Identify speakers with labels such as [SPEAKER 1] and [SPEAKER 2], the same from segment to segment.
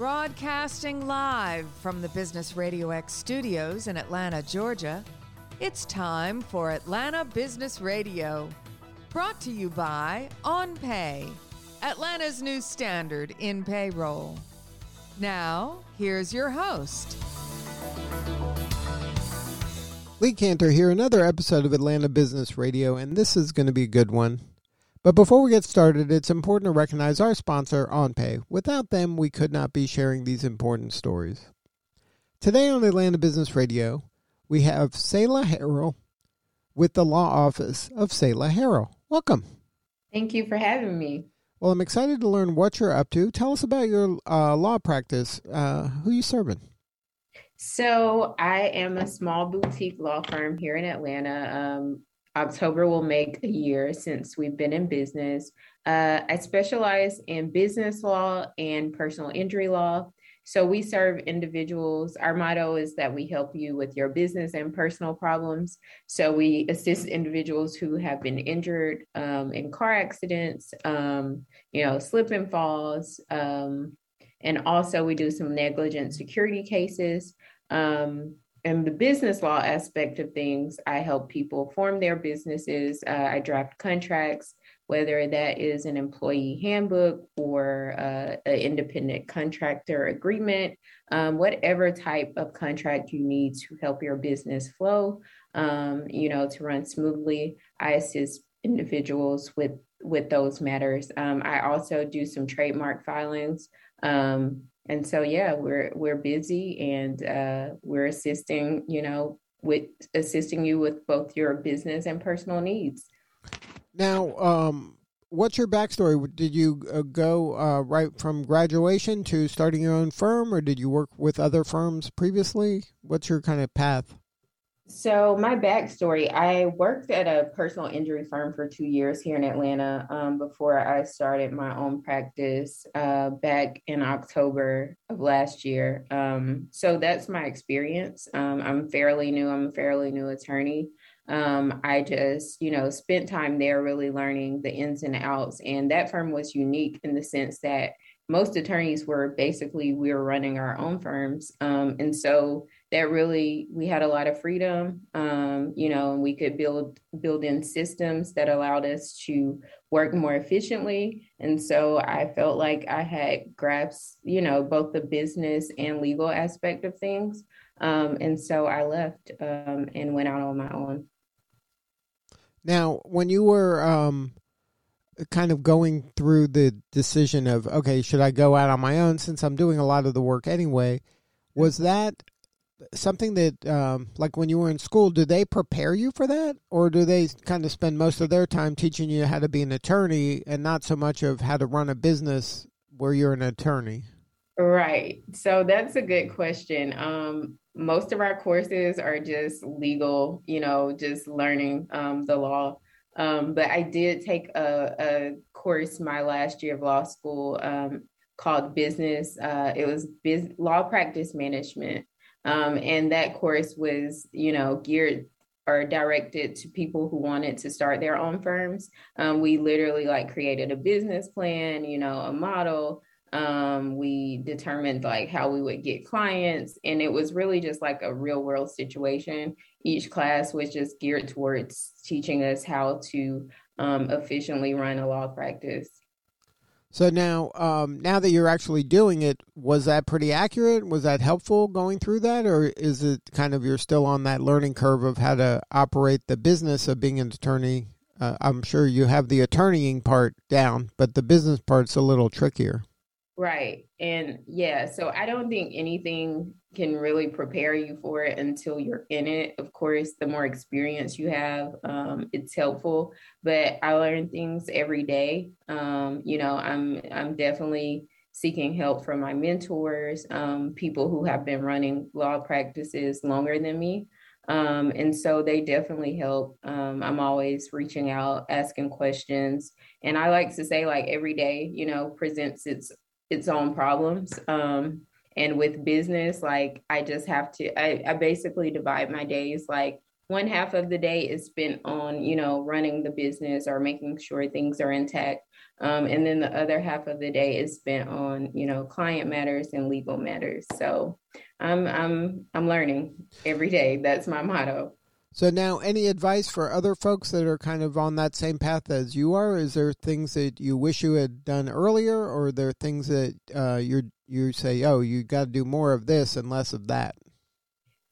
[SPEAKER 1] Broadcasting live from the Business Radio X studios in Atlanta, Georgia, it's time for Atlanta Business Radio. Brought to you by OnPay, Atlanta's new standard in payroll. Now, here's your host.
[SPEAKER 2] Lee Kantor here, another episode of Atlanta Business Radio, and this is going to be a good one. But before we get started, it's important to recognize our sponsor, OnPay. Without them, we could not be sharing these important stories. Today on Atlanta Business Radio, we have Selah Harrell with the law office of Selah Harrell. Welcome.
[SPEAKER 3] Thank you for having me.
[SPEAKER 2] Well, I'm excited to learn what you're up to. Tell us about your uh, law practice. Uh, who you serving?
[SPEAKER 3] So, I am a small boutique law firm here in Atlanta. Um, October will make a year since we've been in business. Uh, I specialize in business law and personal injury law. So we serve individuals. Our motto is that we help you with your business and personal problems. So we assist individuals who have been injured um, in car accidents, um, you know, slip and falls. Um, and also we do some negligent security cases. Um, in the business law aspect of things, I help people form their businesses. Uh, I draft contracts, whether that is an employee handbook or uh, an independent contractor agreement, um, whatever type of contract you need to help your business flow, um, you know, to run smoothly. I assist individuals with with those matters. Um, I also do some trademark filings. Um, and so yeah we're we're busy and uh, we're assisting you know with assisting you with both your business and personal needs.
[SPEAKER 2] Now um what's your backstory? Did you uh, go uh, right from graduation to starting your own firm or did you work with other firms previously? What's your kind of path
[SPEAKER 3] so, my backstory I worked at a personal injury firm for two years here in Atlanta um, before I started my own practice uh, back in October of last year. Um, so, that's my experience. Um, I'm fairly new, I'm a fairly new attorney. Um, I just, you know, spent time there really learning the ins and outs. And that firm was unique in the sense that most attorneys were basically we were running our own firms um, and so that really we had a lot of freedom um, you know and we could build build in systems that allowed us to work more efficiently and so i felt like i had grasped you know both the business and legal aspect of things um, and so i left um, and went out on my own
[SPEAKER 2] now when you were um, kind of going through the decision of okay, should I go out on my own since I'm doing a lot of the work anyway? Was mm-hmm. that something that um, like when you were in school do they prepare you for that or do they kind of spend most of their time teaching you how to be an attorney and not so much of how to run a business where you're an attorney
[SPEAKER 3] right so that's a good question um, most of our courses are just legal you know just learning um, the law um, but I did take a, a, course my last year of law school um, called business. Uh, it was biz- law practice management. Um, and that course was, you know, geared or directed to people who wanted to start their own firms. Um, we literally like created a business plan, you know, a model, um, we determined like how we would get clients. And it was really just like a real world situation. Each class was just geared towards teaching us how to um, efficiently run a law practice
[SPEAKER 2] so now um, now that you're actually doing it was that pretty accurate? Was that helpful going through that or is it kind of you're still on that learning curve of how to operate the business of being an attorney? Uh, i'm sure you have the attorneying part down but the business part's a little trickier.
[SPEAKER 3] Right. And yeah, so I don't think anything can really prepare you for it until you're in it. Of course, the more experience you have, um, it's helpful. But I learn things every day. Um, you know, I'm I'm definitely seeking help from my mentors, um, people who have been running law practices longer than me. Um, and so they definitely help. Um, I'm always reaching out, asking questions. And I like to say, like, every day, you know, presents its its own problems. Um, and with business, like I just have to, I, I basically divide my days like one half of the day is spent on, you know, running the business or making sure things are intact. Um, and then the other half of the day is spent on, you know, client matters and legal matters. So I'm I'm I'm learning every day. That's my motto.
[SPEAKER 2] So now, any advice for other folks that are kind of on that same path as you are? Is there things that you wish you had done earlier, or are there things that uh, you you say, oh, you got to do more of this and less of that?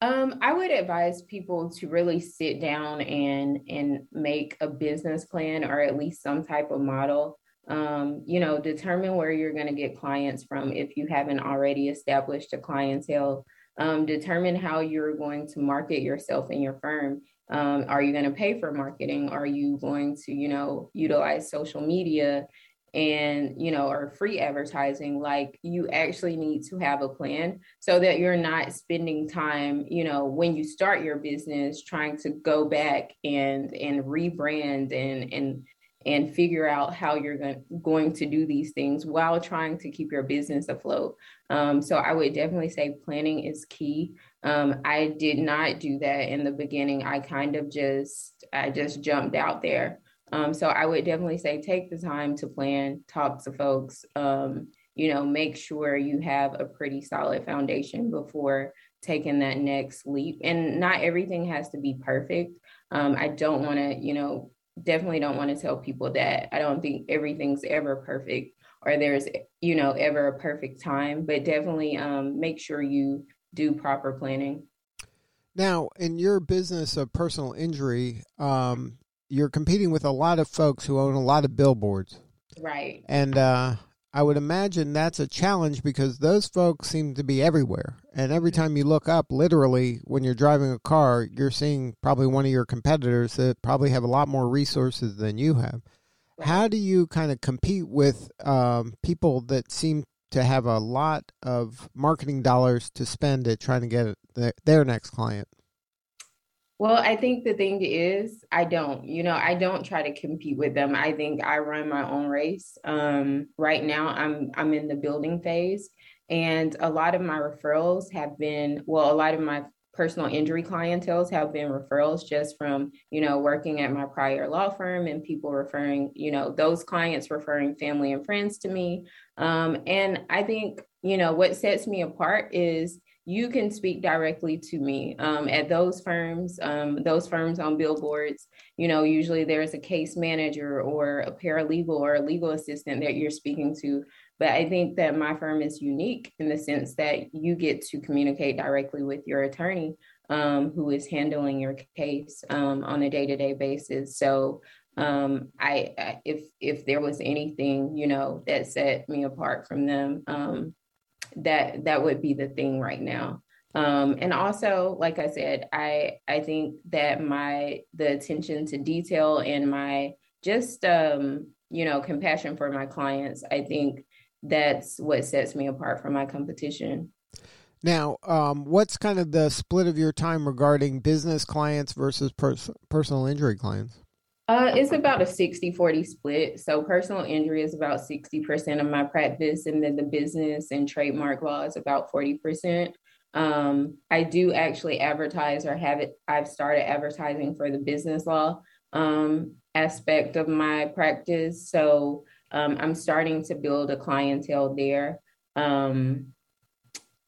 [SPEAKER 3] Um, I would advise people to really sit down and and make a business plan or at least some type of model. Um, you know, determine where you're going to get clients from if you haven't already established a clientele um, determine how you're going to market yourself and your firm. Um, are you going to pay for marketing? Are you going to, you know, utilize social media and, you know, or free advertising? Like you actually need to have a plan so that you're not spending time, you know, when you start your business trying to go back and and rebrand and and and figure out how you're going, to do these things while trying to keep your business afloat. Um, so I would definitely say planning is key. Um, I did not do that in the beginning. I kind of just I just jumped out there. Um, so I would definitely say take the time to plan, talk to folks. Um, you know, make sure you have a pretty solid foundation before taking that next leap. And not everything has to be perfect. Um, I don't want to, you know, definitely don't want to tell people that. I don't think everything's ever perfect or there's you know ever a perfect time but definitely um, make sure you do proper planning.
[SPEAKER 2] Now in your business of personal injury um, you're competing with a lot of folks who own a lot of billboards.
[SPEAKER 3] Right.
[SPEAKER 2] And uh, I would imagine that's a challenge because those folks seem to be everywhere. And every time you look up, literally, when you're driving a car, you're seeing probably one of your competitors that probably have a lot more resources than you have. How do you kind of compete with um, people that seem to have a lot of marketing dollars to spend at trying to get their next client?
[SPEAKER 3] Well, I think the thing is, I don't, you know, I don't try to compete with them. I think I run my own race. Um, right now, I'm I'm in the building phase, and a lot of my referrals have been, well, a lot of my personal injury clientels have been referrals just from you know working at my prior law firm and people referring you know those clients referring family and friends to me um, and i think you know what sets me apart is you can speak directly to me um, at those firms um, those firms on billboards. You know usually there's a case manager or a paralegal or a legal assistant that you're speaking to. But i think that my firm is unique in the sense that you get to communicate directly with your attorney um, who is handling your case um, on a day-to-day basis. So um, I, I, if if there was anything you know that set me apart from them um, that that would be the thing right now. Um, and also like i said i i think that my the attention to detail and my just um, you know compassion for my clients i think that's what sets me apart from my competition.
[SPEAKER 2] Now um, what's kind of the split of your time regarding business clients versus pers- personal injury clients
[SPEAKER 3] uh, it's about a 60 40 split. So, personal injury is about 60% of my practice, and then the business and trademark law is about 40%. Um, I do actually advertise or have it, I've started advertising for the business law um, aspect of my practice. So, um, I'm starting to build a clientele there. Um,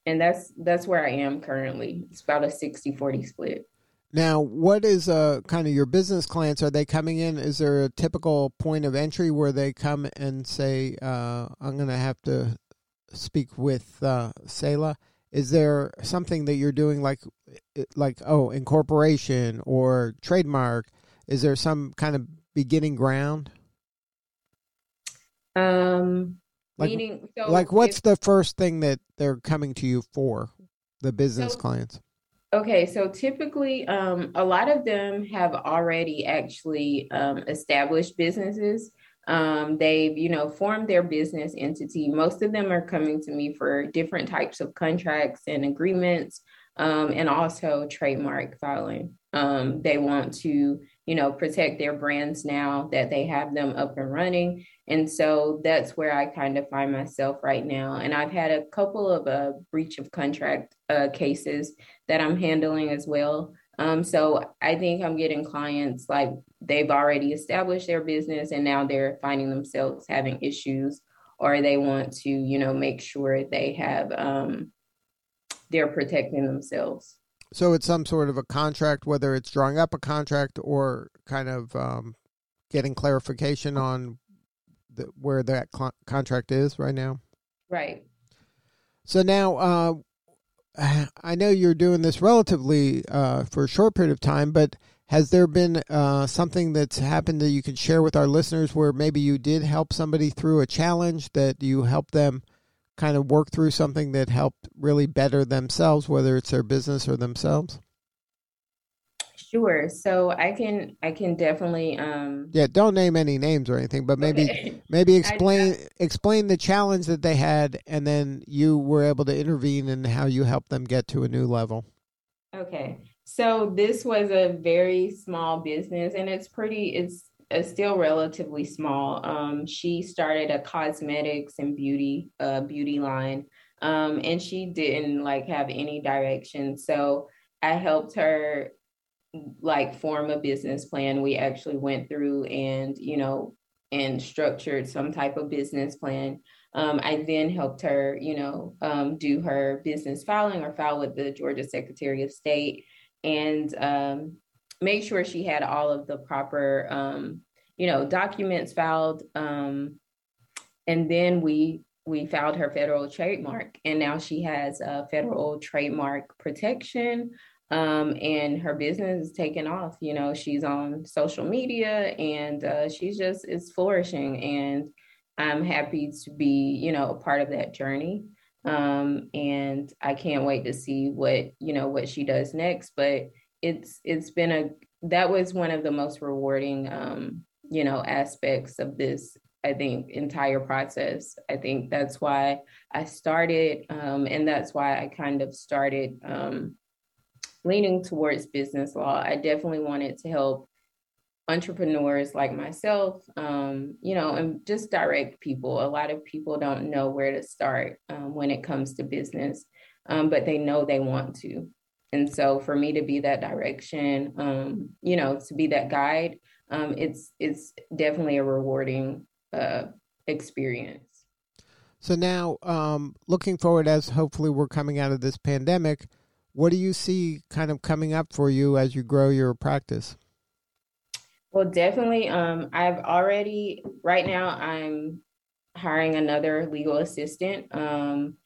[SPEAKER 3] and that's that's where I am currently. It's about a 60 40 split.
[SPEAKER 2] Now, what is uh, kind of your business clients? Are they coming in? Is there a typical point of entry where they come and say, uh, I'm going to have to speak with uh, Selah? Is there something that you're doing like, like oh, incorporation or trademark? Is there some kind of beginning ground?
[SPEAKER 3] Um,
[SPEAKER 2] like, meaning, so like what's if, the first thing that they're coming to you for? The business so, clients.
[SPEAKER 3] Okay, so typically, um, a lot of them have already actually um, established businesses. Um, they've, you know, formed their business entity. Most of them are coming to me for different types of contracts and agreements, um, and also trademark filing. Um, they want to, you know, protect their brands now that they have them up and running. And so that's where I kind of find myself right now. And I've had a couple of uh, breach of contract uh, cases that I'm handling as well. Um, so I think I'm getting clients like they've already established their business and now they're finding themselves having issues or they want to, you know, make sure they have um, they're protecting themselves.
[SPEAKER 2] So it's some sort of a contract, whether it's drawing up a contract or kind of um, getting clarification on the, where that cl- contract is right now.
[SPEAKER 3] Right.
[SPEAKER 2] So now, uh, I know you're doing this relatively uh, for a short period of time, but has there been uh, something that's happened that you can share with our listeners where maybe you did help somebody through a challenge that you helped them kind of work through something that helped really better themselves, whether it's their business or themselves?
[SPEAKER 3] Sure. So I can I can definitely um
[SPEAKER 2] Yeah, don't name any names or anything, but maybe okay. maybe explain explain the challenge that they had and then you were able to intervene and how you helped them get to a new level.
[SPEAKER 3] Okay. So this was a very small business and it's pretty it's it's still relatively small. Um she started a cosmetics and beauty uh beauty line. Um and she didn't like have any direction. So I helped her like form a business plan. We actually went through and, you know, and structured some type of business plan. Um, I then helped her, you know, um, do her business filing or file with the Georgia Secretary of State and um, make sure she had all of the proper, um, you know, documents filed. Um, and then we we filed her federal trademark, and now she has a federal trademark protection um, and her business is taking off. You know, she's on social media and uh, she's just is flourishing, and I'm happy to be, you know, a part of that journey. Um, and I can't wait to see what you know what she does next. But it's it's been a that was one of the most rewarding, um, you know, aspects of this I think entire process. I think that's why I started, um, and that's why I kind of started um, leaning towards business law. I definitely wanted to help entrepreneurs like myself, um, you know, and just direct people. A lot of people don't know where to start um, when it comes to business, um, but they know they want to. And so for me to be that direction, um, you know, to be that guide, um, it's it's definitely a rewarding uh, experience.
[SPEAKER 2] So now, um, looking forward, as hopefully we're coming out of this pandemic, what do you see kind of coming up for you as you grow your practice?
[SPEAKER 3] Well, definitely. Um, I've already right now. I'm hiring another legal assistant. Um,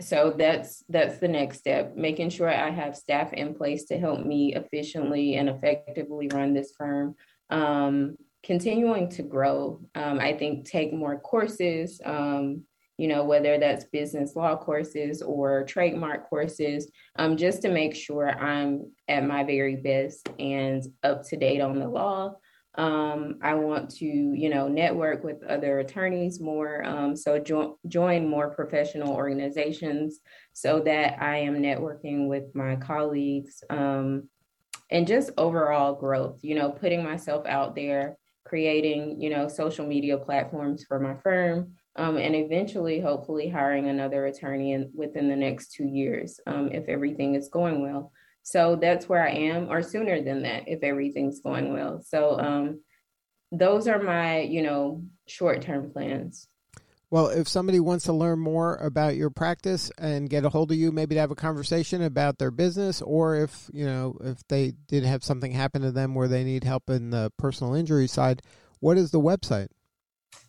[SPEAKER 3] so that's that's the next step. Making sure I have staff in place to help me efficiently and effectively run this firm. Um, continuing to grow. Um, I think take more courses. You know, whether that's business law courses or trademark courses, um, just to make sure I'm at my very best and up to date on the law. Um, I want to, you know, network with other attorneys more. Um, so jo- join more professional organizations so that I am networking with my colleagues um, and just overall growth, you know, putting myself out there, creating, you know, social media platforms for my firm um, and eventually, hopefully, hiring another attorney in, within the next two years um, if everything is going well. So that's where I am, or sooner than that if everything's going well. So um, those are my, you know, short term plans.
[SPEAKER 2] Well, if somebody wants to learn more about your practice and get a hold of you, maybe to have a conversation about their business, or if you know if they did have something happen to them where they need help in the personal injury side, what is the website?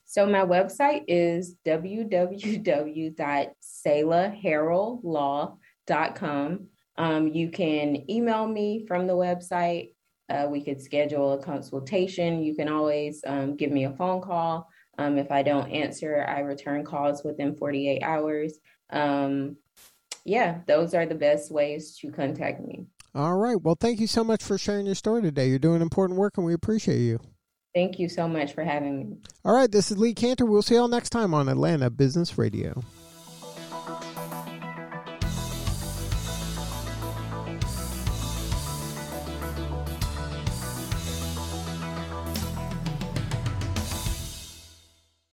[SPEAKER 3] So my website is www.selahharrell.law.com. Um, you can email me from the website. Uh, we could schedule a consultation. You can always um, give me a phone call. Um, if I don't answer, I return calls within 48 hours. Um, yeah, those are the best ways to contact me.
[SPEAKER 2] All right. Well, thank you so much for sharing your story today. You're doing important work and we appreciate you.
[SPEAKER 3] Thank you so much for having me.
[SPEAKER 2] All right, this is Lee Kantor. We'll see you all next time on Atlanta Business Radio.